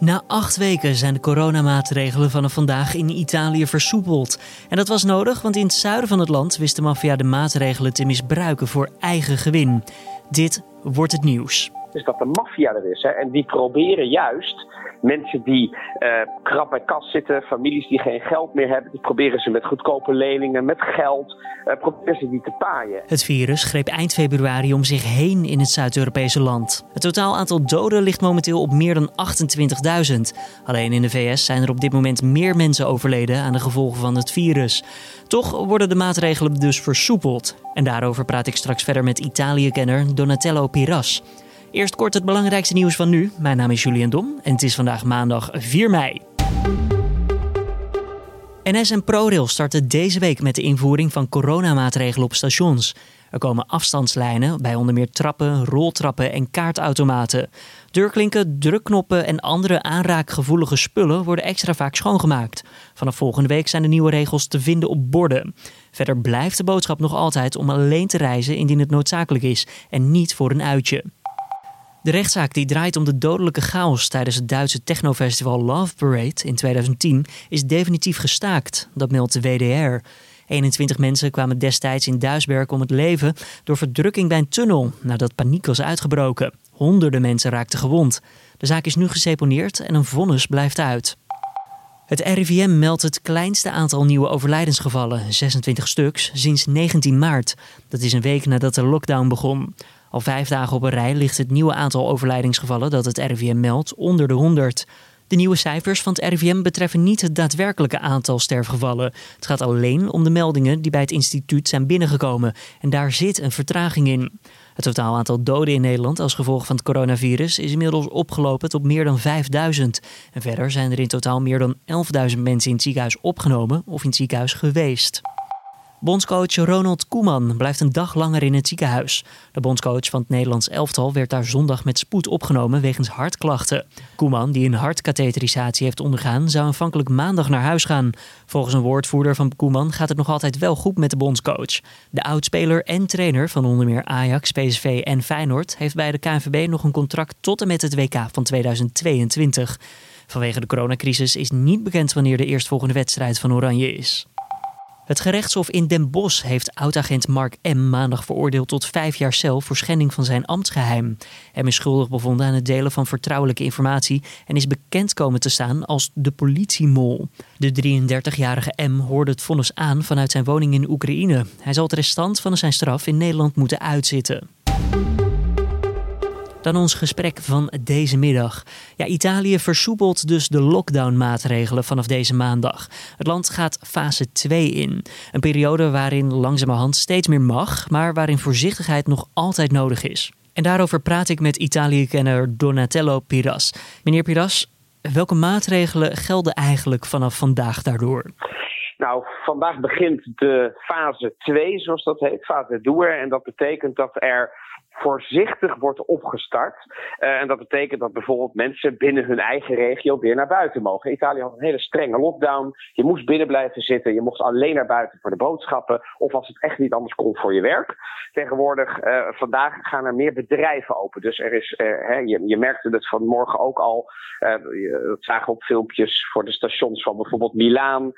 Na acht weken zijn de coronamaatregelen vanaf vandaag in Italië versoepeld. En dat was nodig, want in het zuiden van het land wist de maffia de maatregelen te misbruiken voor eigen gewin. Dit wordt het nieuws. Dus dat de maffia er is. En die proberen juist mensen die uh, krap bij kas zitten, families die geen geld meer hebben, die proberen ze met goedkope leningen, met geld, uh, die te paaien. Het virus greep eind februari om zich heen in het Zuid-Europese land. Het totaal aantal doden ligt momenteel op meer dan 28.000. Alleen in de VS zijn er op dit moment meer mensen overleden aan de gevolgen van het virus. Toch worden de maatregelen dus versoepeld. En daarover praat ik straks verder met Italië-kenner Donatello Piras. Eerst kort het belangrijkste nieuws van nu. Mijn naam is Julian Dom en het is vandaag maandag 4 mei. NS en ProRail starten deze week met de invoering van coronamaatregelen op stations. Er komen afstandslijnen bij onder meer trappen, roltrappen en kaartautomaten. Deurklinken, drukknoppen en andere aanraakgevoelige spullen worden extra vaak schoongemaakt. Vanaf volgende week zijn de nieuwe regels te vinden op borden. Verder blijft de boodschap nog altijd om alleen te reizen indien het noodzakelijk is en niet voor een uitje. De rechtszaak die draait om de dodelijke chaos tijdens het Duitse technofestival Love Parade in 2010 is definitief gestaakt, dat meldt de WDR. 21 mensen kwamen destijds in Duisberg om het leven door verdrukking bij een tunnel nadat paniek was uitgebroken. Honderden mensen raakten gewond. De zaak is nu geseponeerd en een vonnis blijft uit. Het RIVM meldt het kleinste aantal nieuwe overlijdensgevallen, 26 stuks, sinds 19 maart. Dat is een week nadat de lockdown begon. Al vijf dagen op een rij ligt het nieuwe aantal overlijdingsgevallen dat het RIVM meldt onder de 100. De nieuwe cijfers van het RIVM betreffen niet het daadwerkelijke aantal sterfgevallen. Het gaat alleen om de meldingen die bij het instituut zijn binnengekomen. En daar zit een vertraging in. Het totaal aantal doden in Nederland als gevolg van het coronavirus is inmiddels opgelopen tot meer dan 5000. En verder zijn er in totaal meer dan 11.000 mensen in het ziekenhuis opgenomen of in het ziekenhuis geweest. Bondscoach Ronald Koeman blijft een dag langer in het ziekenhuis. De bondscoach van het Nederlands elftal werd daar zondag met spoed opgenomen wegens hartklachten. Koeman, die een hartkatheterisatie heeft ondergaan, zou aanvankelijk maandag naar huis gaan. Volgens een woordvoerder van Koeman gaat het nog altijd wel goed met de bondscoach. De oudspeler en trainer van onder meer Ajax, PSV en Feyenoord heeft bij de KNVB nog een contract tot en met het WK van 2022. Vanwege de coronacrisis is niet bekend wanneer de eerstvolgende wedstrijd van Oranje is. Het gerechtshof in Den Bosch heeft oudagent Mark M. maandag veroordeeld tot vijf jaar cel voor schending van zijn ambtsgeheim. Hem is schuldig bevonden aan het delen van vertrouwelijke informatie en is bekend komen te staan als de politiemol. De 33-jarige M hoorde het vonnis aan vanuit zijn woning in Oekraïne. Hij zal het restant van zijn straf in Nederland moeten uitzitten. Dan ons gesprek van deze middag. Ja, Italië versoepelt dus de lockdown-maatregelen vanaf deze maandag. Het land gaat fase 2 in. Een periode waarin langzamerhand steeds meer mag, maar waarin voorzichtigheid nog altijd nodig is. En daarover praat ik met Italië-kenner Donatello Piras. Meneer Piras, welke maatregelen gelden eigenlijk vanaf vandaag daardoor? Nou, vandaag begint de fase 2, zoals dat heet, fase Doer. En dat betekent dat er voorzichtig wordt opgestart. Uh, en dat betekent dat bijvoorbeeld mensen binnen hun eigen regio weer naar buiten mogen. Italië had een hele strenge lockdown. Je moest binnen blijven zitten. Je mocht alleen naar buiten voor de boodschappen. Of als het echt niet anders kon voor je werk. Tegenwoordig, uh, vandaag gaan er meer bedrijven open. Dus er is, uh, hè, je, je merkte het vanmorgen ook al. dat zagen op filmpjes voor de stations van bijvoorbeeld Milaan.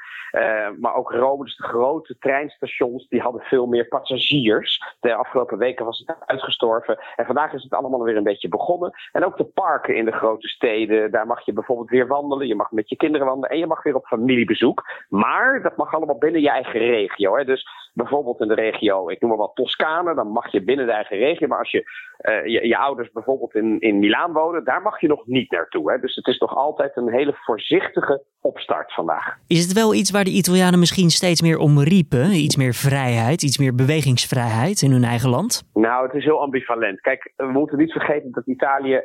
maar ook Rome. Dus de grote treinstations. Die hadden veel meer passagiers. De afgelopen weken was het uitgestorven en vandaag is het allemaal weer een beetje begonnen. En ook de parken in de grote steden, daar mag je bijvoorbeeld weer wandelen. Je mag met je kinderen wandelen en je mag weer op familiebezoek. Maar dat mag allemaal binnen je eigen regio. Hè. Dus bijvoorbeeld in de regio, ik noem maar wat Toscane, dan mag je binnen de eigen regio. Maar als je, uh, je, je, ouders bijvoorbeeld in, in Milaan wonen, daar mag je nog niet naartoe. Hè. Dus het is nog altijd een hele voorzichtige opstart vandaag. Is het wel iets waar de Italianen misschien steeds meer om riepen? Iets meer vrijheid, iets meer bewegingsvrijheid in hun eigen land? Nou, het is heel ambivalent. Kijk, we moeten niet vergeten dat Italië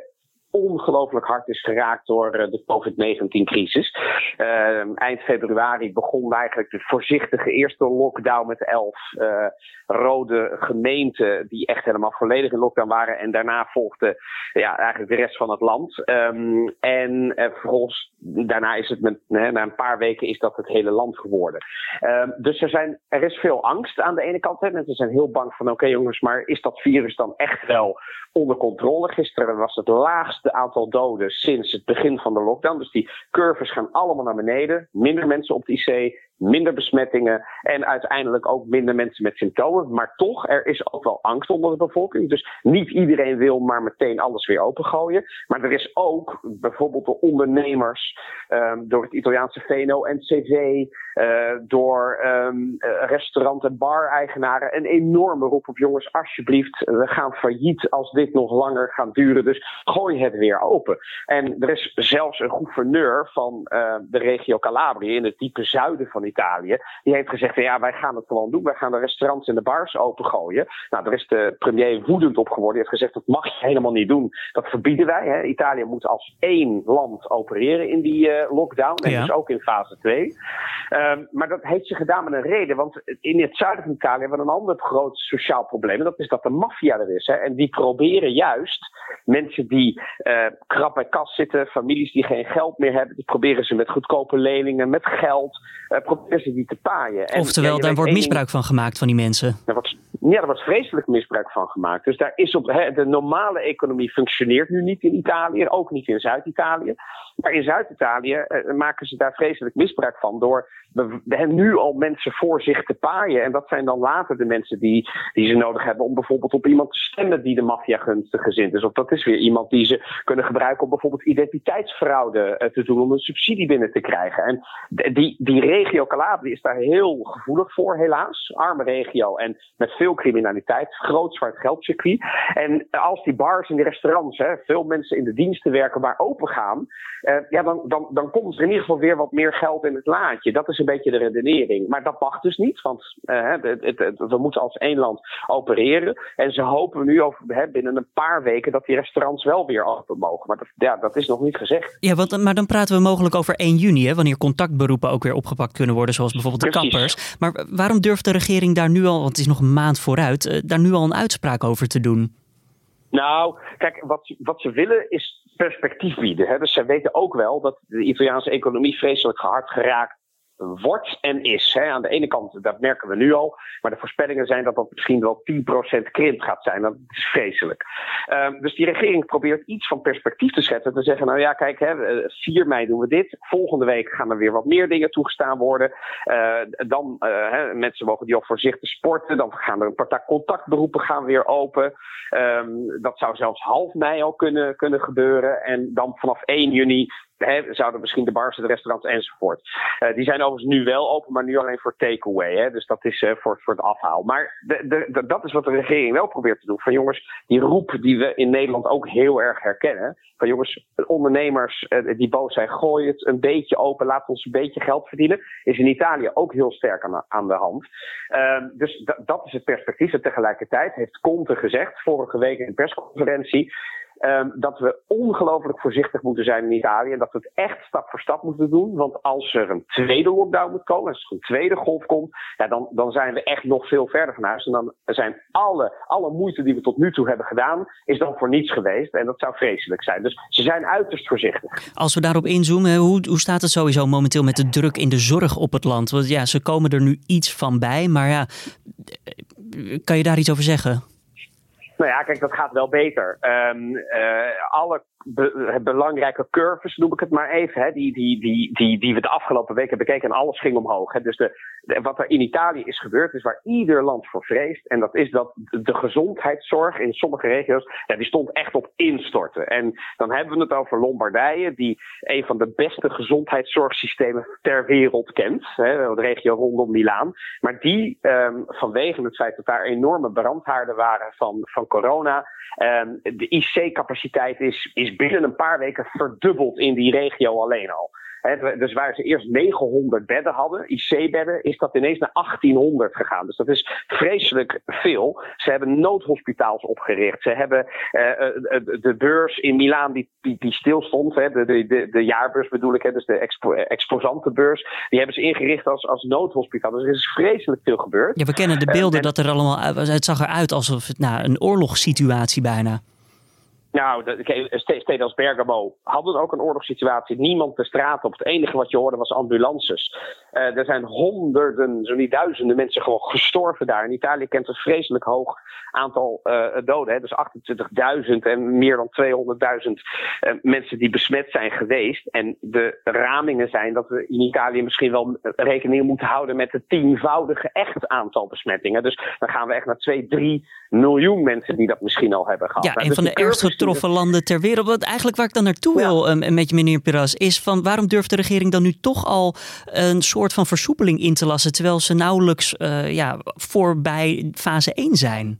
ongelooflijk hard is geraakt door eh, de COVID-19-crisis. Uh, eind februari begon eigenlijk de voorzichtige eerste lockdown met elf uh, rode gemeenten die echt helemaal volledig in lockdown waren. En daarna volgde ja, eigenlijk de rest van het land. Um, en uh, vervolgens, daarna is het met, na een paar weken is dat het hele land geworden. Um, dus er, zijn, er is veel angst aan de ene kant. Hè. Mensen zijn heel bang van oké jongens, maar is dat virus dan echt wel onder controle? Gisteren was het laagste laagste aantal doden sinds het begin van de lockdown. Dus die curves gaan allemaal naar beneden. Minder mensen op de IC, minder besmettingen en uiteindelijk ook minder mensen met symptomen. Maar toch, er is ook wel angst onder de bevolking. Dus niet iedereen wil maar meteen alles weer opengooien. Maar er is ook bijvoorbeeld de ondernemers, um, door het Italiaanse VNO-NCV, uh, eh, door um, restaurant- en bar-eigenaren een enorme roep op jongens, alsjeblieft, we gaan failliet als dit nog langer gaat duren. Dus gooi het weer open. En er is zelfs een gouverneur van uh, de regio Calabria in het diepe zuiden van Italië. Die heeft gezegd: van, ja, wij gaan het gewoon doen. Wij gaan de restaurants en de bars opengooien. Nou, daar is de premier woedend op geworden. Die heeft gezegd: dat mag je helemaal niet doen. Dat verbieden wij. Hè. Italië moet als één land opereren in die uh, lockdown. En dus ook in fase 2. Um, maar dat heeft ze gedaan met een reden. Want in het zuiden van Italië hebben we een ander groot sociaal probleem. En dat is dat de maffia er is. Hè. En die proberen juist mensen die uh, krap bij kas zitten, families die geen geld meer hebben, die proberen ze met goedkope leningen, met geld, uh, proberen ze die te paaien. En, Oftewel, daar wordt misbruik van gemaakt van die mensen. Daar wordt, ja, daar wordt vreselijk misbruik van gemaakt. Dus daar is op, hè, de normale economie functioneert nu niet in Italië, ook niet in Zuid-Italië. Maar in Zuid-Italië uh, maken ze daar vreselijk misbruik van door we, nu al mensen voor zich te paaien. En dat zijn dan later de mensen die, die ze nodig hebben om bijvoorbeeld op iemand te stemmen die de maffia gunstig gezind is. Of dat is weer iemand die ze kunnen gebruiken om bijvoorbeeld identiteitsfraude uh, te doen om een subsidie binnen te krijgen. En die, die regio Calabria is daar heel gevoelig voor, helaas. Arme regio en met veel criminaliteit, groot zwart geldcircuit. En als die bars en die restaurants, hè, veel mensen in de diensten werken waar open gaan, uh, ja, dan, dan, dan komt er in ieder geval weer wat meer geld in het laadje. Dat is een beetje de redenering. Maar dat mag dus niet, want het, het, we moeten als één land opereren. En ze hopen nu over, hè, binnen een paar weken dat die restaurants wel weer open mogen. Maar dat, ja, dat is nog niet gezegd. Ja, want, maar dan praten we mogelijk over 1 juni, hè, wanneer contactberoepen ook weer opgepakt kunnen worden, zoals bijvoorbeeld de kappers. Maar waarom durft de regering daar nu al, want het is nog een maand vooruit, uh, daar nu al een uitspraak over te doen? Nou, kijk, wat, wat ze willen is perspectief bieden. Hè? Dus ze weten ook wel dat de Italiaanse economie vreselijk hard geraakt wordt en is. Hè. Aan de ene kant, dat merken we nu al, maar de voorspellingen zijn dat dat misschien wel 10% krimp gaat zijn. Dat is vreselijk. Uh, dus die regering probeert iets van perspectief te schetsen. Te zeggen, nou ja, kijk, hè, 4 mei doen we dit. Volgende week gaan er weer wat meer dingen toegestaan worden. Uh, dan, uh, hè, mensen mogen die ook voorzichtig sporten. Dan gaan er een paar contactberoepen gaan weer open. Um, dat zou zelfs half mei al kunnen, kunnen gebeuren. En dan vanaf 1 juni Zouden misschien de bars, de restaurants enzovoort. Uh, die zijn overigens nu wel open, maar nu alleen voor takeaway. Dus dat is uh, voor, voor het afhaal. Maar de, de, de, dat is wat de regering wel probeert te doen. Van jongens, die roep die we in Nederland ook heel erg herkennen. Van jongens, ondernemers uh, die boos zijn, gooi het een beetje open, laat ons een beetje geld verdienen. Is in Italië ook heel sterk aan, de hand. Ehm, dus dat is het perspectief. En tegelijkertijd heeft Conte gezegd, vorige week in een persconferentie. Um, dat we ongelooflijk voorzichtig moeten zijn in Italië. En dat we het echt stap voor stap moeten doen. Want als er een tweede lockdown moet komen, als er een tweede golf komt, ja, dan, dan zijn we echt nog veel verder van huis. En dan zijn alle, alle moeite die we tot nu toe hebben gedaan, is dan voor niets geweest. En dat zou vreselijk zijn. Dus ze zijn uiterst voorzichtig. Als we daarop inzoomen, hoe, hoe staat het sowieso momenteel met de druk in de zorg op het land? Want ja, ze komen er nu iets van bij. Maar ja, kan je daar iets over zeggen? Nou ja, kijk, dat gaat wel beter. Um, uh, alle be belangrijke curves, noem ik het maar even, hè, die, die, die, die, die we de afgelopen weken bekeken en alles ging omhoog. Hè. Dus de, wat er in Italië is gebeurd, is waar ieder land voor vreest. En dat is dat de gezondheidszorg in sommige regio's, die stond echt op instorten. En dan hebben we het over Lombardije, die een van de beste gezondheidszorgsystemen ter wereld kent. Hè, de regio rondom Milaan. Maar die, um, vanwege het feit dat daar enorme brandhaarden waren van, van corona, um, de IC-capaciteit is, is binnen een paar weken verdubbeld in die regio alleen al. He, dus waar ze eerst 900 bedden hadden, IC-bedden, is dat ineens naar 1800 gegaan. Dus dat is vreselijk veel. Ze hebben noodhospitaals opgericht. Ze hebben uh, de beurs in Milaan die, die, die stilstond, hè, de, de, de, jaarbeurs bedoel ik, hè, dus de expo, exposantenbeurs, die hebben ze ingericht als, als noodhospitaal. Dus er is vreselijk veel gebeurd. Ja, we kennen de beelden uh, dat er allemaal, het zag eruit alsof het nou, een oorlogssituatie bijna. Nou, de, steden als Bergamo hadden ook een oorlogssituatie. Niemand de straat op. Het enige wat je hoorde was ambulances. Uh, er zijn honderden, zo niet duizenden mensen gewoon gestorven daar. In Italië kent een vreselijk hoog aantal uh, doden. Hè. Dus 28.000 en meer dan 200.000 uh, mensen die besmet zijn geweest. En de ramingen zijn dat we in Italië misschien wel rekening moeten houden met het tienvoudige echt aantal besmettingen. Dus dan gaan we echt naar 2, 3 miljoen mensen die dat misschien al hebben gehad. Ja, een van de ergst getroffen landen ter wereld. Wat eigenlijk waar ik dan naartoe wil um, met je meneer Piras, is van waarom durft de regering dan nu toch al een soort van versoepeling in te lassen, terwijl ze nauwelijks uh, ja, voorbij fase 1 zijn?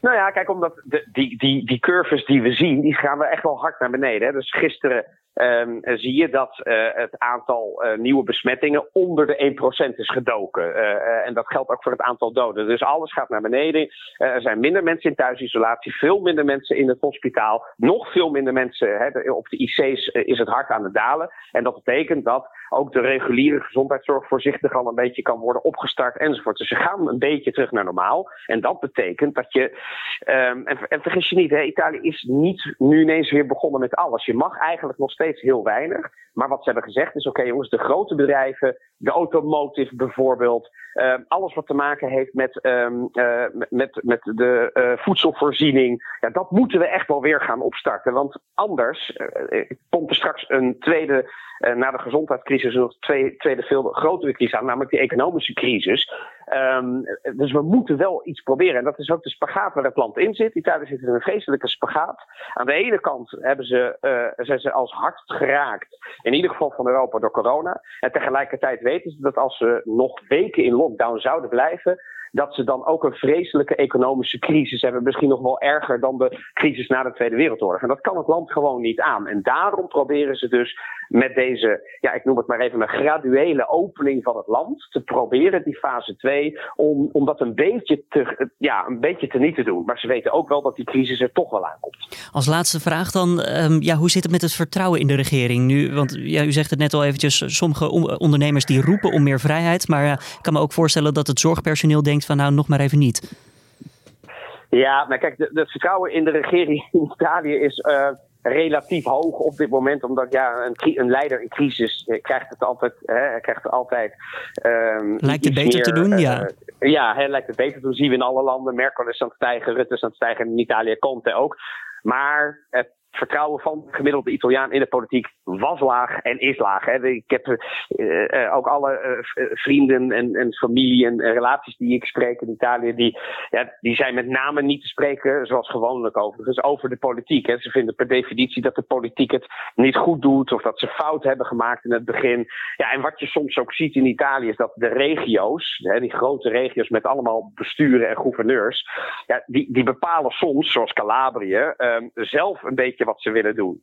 Nou ja, kijk, omdat de, die, die, die curves die we zien, die gaan we echt wel hard naar beneden. Hè. Dus gisteren um, zie je dat uh, het aantal uh, nieuwe besmettingen onder de 1% is gedoken. Uh, en dat geldt ook voor het aantal doden. Dus alles gaat naar beneden. er zijn minder mensen in thuisisolatie, veel minder mensen in het hospitaal, nog veel minder mensen hè, op de IC's is het hard aan het dalen. En dat betekent dat ook de reguliere gezondheidszorg voorzichtig al een beetje kan worden opgestart enzovoort. Dus ze gaan een beetje terug naar normaal. En dat betekent dat je. Um, en, vergis je niet, hè, Italië is niet nu ineens weer begonnen met alles. Je mag eigenlijk nog steeds heel weinig. Maar wat ze hebben gezegd is: oké, jongens, de grote bedrijven, de automotive bijvoorbeeld, um, alles wat te maken heeft met, um, uh, met, met de uh, voedselvoorziening, ja, dat moeten we echt wel weer gaan opstarten. Want anders uh, komt er straks een tweede na de gezondheidscrisis nog twee, tweede veel grotere crisis aan, namelijk die economische crisis. Um, dus we moeten wel iets proberen. En dat is ook de spagaat waar het land in zit. Italië zit in een vreselijke spagaat. Aan de ene kant hebben ze, uh, zijn ze als hard geraakt, in ieder geval van Europa, door corona. En tegelijkertijd weten ze dat als ze nog weken in lockdown zouden blijven, dat ze dan ook een vreselijke economische crisis hebben. Misschien nog wel erger dan de crisis na de Tweede Wereldoorlog. En dat kan het land gewoon niet aan. En daarom proberen ze dus met deze, ja, ik noem het maar even een graduele opening van het land, te proberen die fase 2, om, om dat een beetje, te, ja, een beetje te niet te doen. Maar ze weten ook wel dat die crisis er toch wel aankomt. Als laatste vraag dan, um, ja, hoe zit het met het vertrouwen in de regering nu? Want ja, u zegt het net al eventjes, sommige ondernemers die roepen om meer vrijheid, maar uh, ik kan me ook voorstellen dat het zorgpersoneel denkt van nou, nog maar even niet. Ja, maar kijk, het vertrouwen in de regering in Italië is uh, relatief hoog op dit moment. Omdat ja, een, een leider in crisis eh, krijgt het altijd. Hè, krijgt het altijd um, lijkt het beter meer, te doen, uh, ja. ja, hè, lijkt het beter te doen. Zien we in alle landen. Merkel is aan het stijgen, Rutte is aan het stijgen en in Italië Conte ook. Maar het vertrouwen van de gemiddelde Italiaan in de politiek was laag en is laag. Hè. Ik heb uh, ook alle uh, vrienden en, en, familie en relaties die ik spreek in Italië, die, ja, die zijn met name niet te spreken, zoals gewoonlijk overigens, over de politiek. Hè. Ze vinden per definitie dat de politiek het niet goed doet of dat ze fout hebben gemaakt in het begin. Ja, en wat je soms ook ziet in Italië is dat de regio's, hè, die grote regio's met allemaal besturen en gouverneurs, ja, die, die bepalen soms, zoals Calabrië, zelf een beetje wat ze willen doen.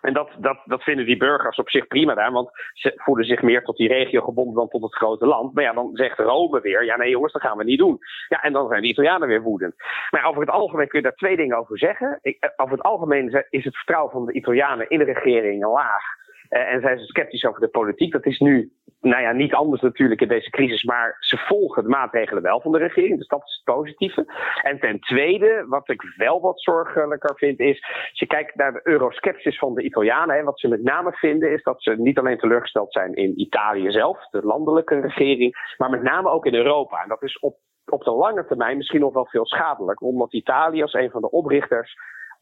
En dat, dat, dat vinden die burgers op zich prima daar, want ze voelen zich meer tot die regio gebonden dan tot het grote land. Maar ja, dan zegt Rome weer, ja nee jongens, dat gaan we niet doen. Ja, en dan zijn de Italianen weer woedend. Maar over het algemeen kun je daar twee dingen over zeggen. Ik, eh, over het algemeen is het vertrouwen van de Italianen in de regering laag. Uh, en zijn ze sceptisch over de politiek. Dat is nu nou ja, niet anders natuurlijk in deze crisis, maar ze volgen de maatregelen wel van de regering. Dus dat is het positieve. En ten tweede, wat ik wel wat zorgelijker vind, is als je kijkt naar de euroskepsis van de Italianen. Wat ze met name vinden, is dat ze niet alleen teleurgesteld zijn in Italië zelf, de landelijke regering, maar met name ook in Europa. En dat is op, op de lange termijn misschien nog wel veel schadelijk, omdat Italië als een van de oprichters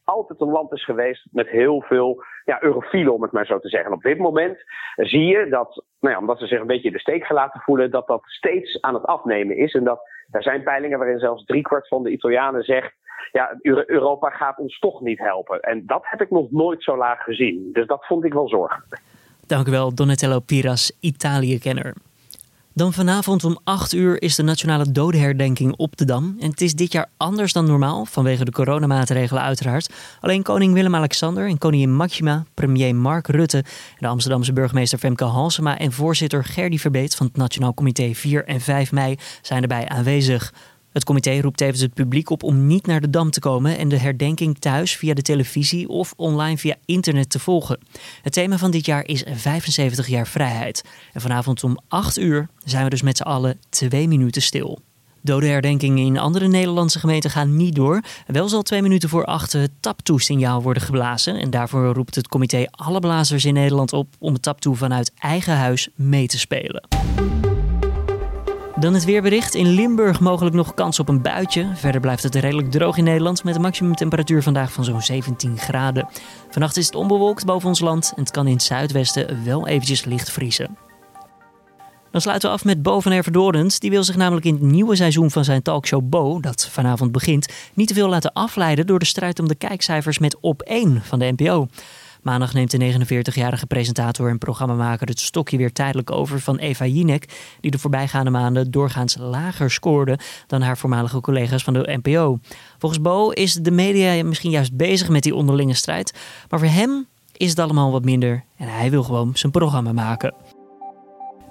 altijd een land is geweest met heel veel ja, eurofielen, om het maar zo te zeggen. op dit moment zie je dat, nou ja, omdat ze zich een beetje in de steek gelaten voelen, dat dat steeds aan het afnemen is. En dat er zijn peilingen waarin zelfs driekwart van de Italianen zegt. Ja, Europa gaat ons toch niet helpen. En dat heb ik nog nooit zo laag gezien. Dus dat vond ik wel zorgelijk. Dank u wel, Donatello Piras, Italië-kenner. Dan vanavond om 8 uur is de nationale dodenherdenking op de Dam. En het is dit jaar anders dan normaal, vanwege de coronamaatregelen uiteraard. Alleen koning Willem-Alexander en koningin Maxima, premier Mark Rutte... de Amsterdamse burgemeester Femke Halsema... en voorzitter Gerdy Verbeet van het Nationaal Comité 4 en 5 mei zijn erbij aanwezig. Het comité roept tevens het publiek op om niet naar de Dam te komen en de herdenking thuis via de televisie of online via internet te volgen. Het thema van dit jaar is 75 jaar vrijheid. En vanavond om 8 uur zijn we dus met z'n allen twee minuten stil. Dodenherdenkingen in andere Nederlandse gemeenten gaan niet door. Wel zal twee minuten voor acht het taptoe-signaal worden geblazen. En daarvoor roept het comité alle blazers in Nederland op om het taptoe vanuit eigen huis mee te spelen. Dan het weerbericht. In Limburg mogelijk nog kans op een buitje. Verder blijft het redelijk droog in Nederland met een maximumtemperatuur vandaag van zo'n 17 graden. Vannacht is het onbewolkt boven ons land en het kan in het zuidwesten wel eventjes licht vriezen. Dan sluiten we af met Bo van. Die wil zich namelijk in het nieuwe seizoen van zijn talkshow Bo, dat vanavond begint, niet te veel laten afleiden door de strijd om de kijkcijfers met Op 1 van de NPO. Maandag neemt de 49-jarige presentator en programmamaker het stokje weer tijdelijk over van Eva Jinek, die de voorbijgaande maanden doorgaans lager scoorde dan haar voormalige collega's van de NPO. Volgens Bo is de media misschien juist bezig met die onderlinge strijd, maar voor hem is het allemaal wat minder en hij wil gewoon zijn programma maken.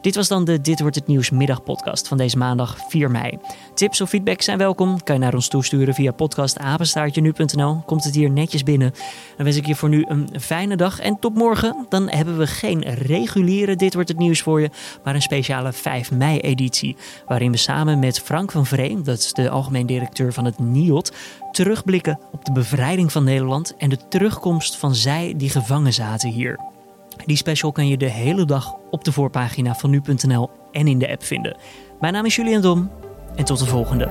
Dit was dan de Dit wordt het nieuws middagpodcast van deze maandag 4 mei. Tips of feedback zijn welkom. Kan je naar ons toesturen via podcastapenstaartje.nu.nl. Komt het hier netjes binnen. Dan wens ik je voor nu een fijne dag en tot morgen. Dan hebben we geen reguliere Dit wordt het nieuws voor je, maar een speciale 5 mei editie. Waarin we samen met Frank van Vree, dat is de algemeen directeur van het NIOT, terugblikken op de bevrijding van Nederland en de terugkomst van zij die gevangen zaten hier. Die special kan je de hele dag op de voorpagina van nu.nl en in de app vinden. Mijn naam is Julian Dom en tot de volgende.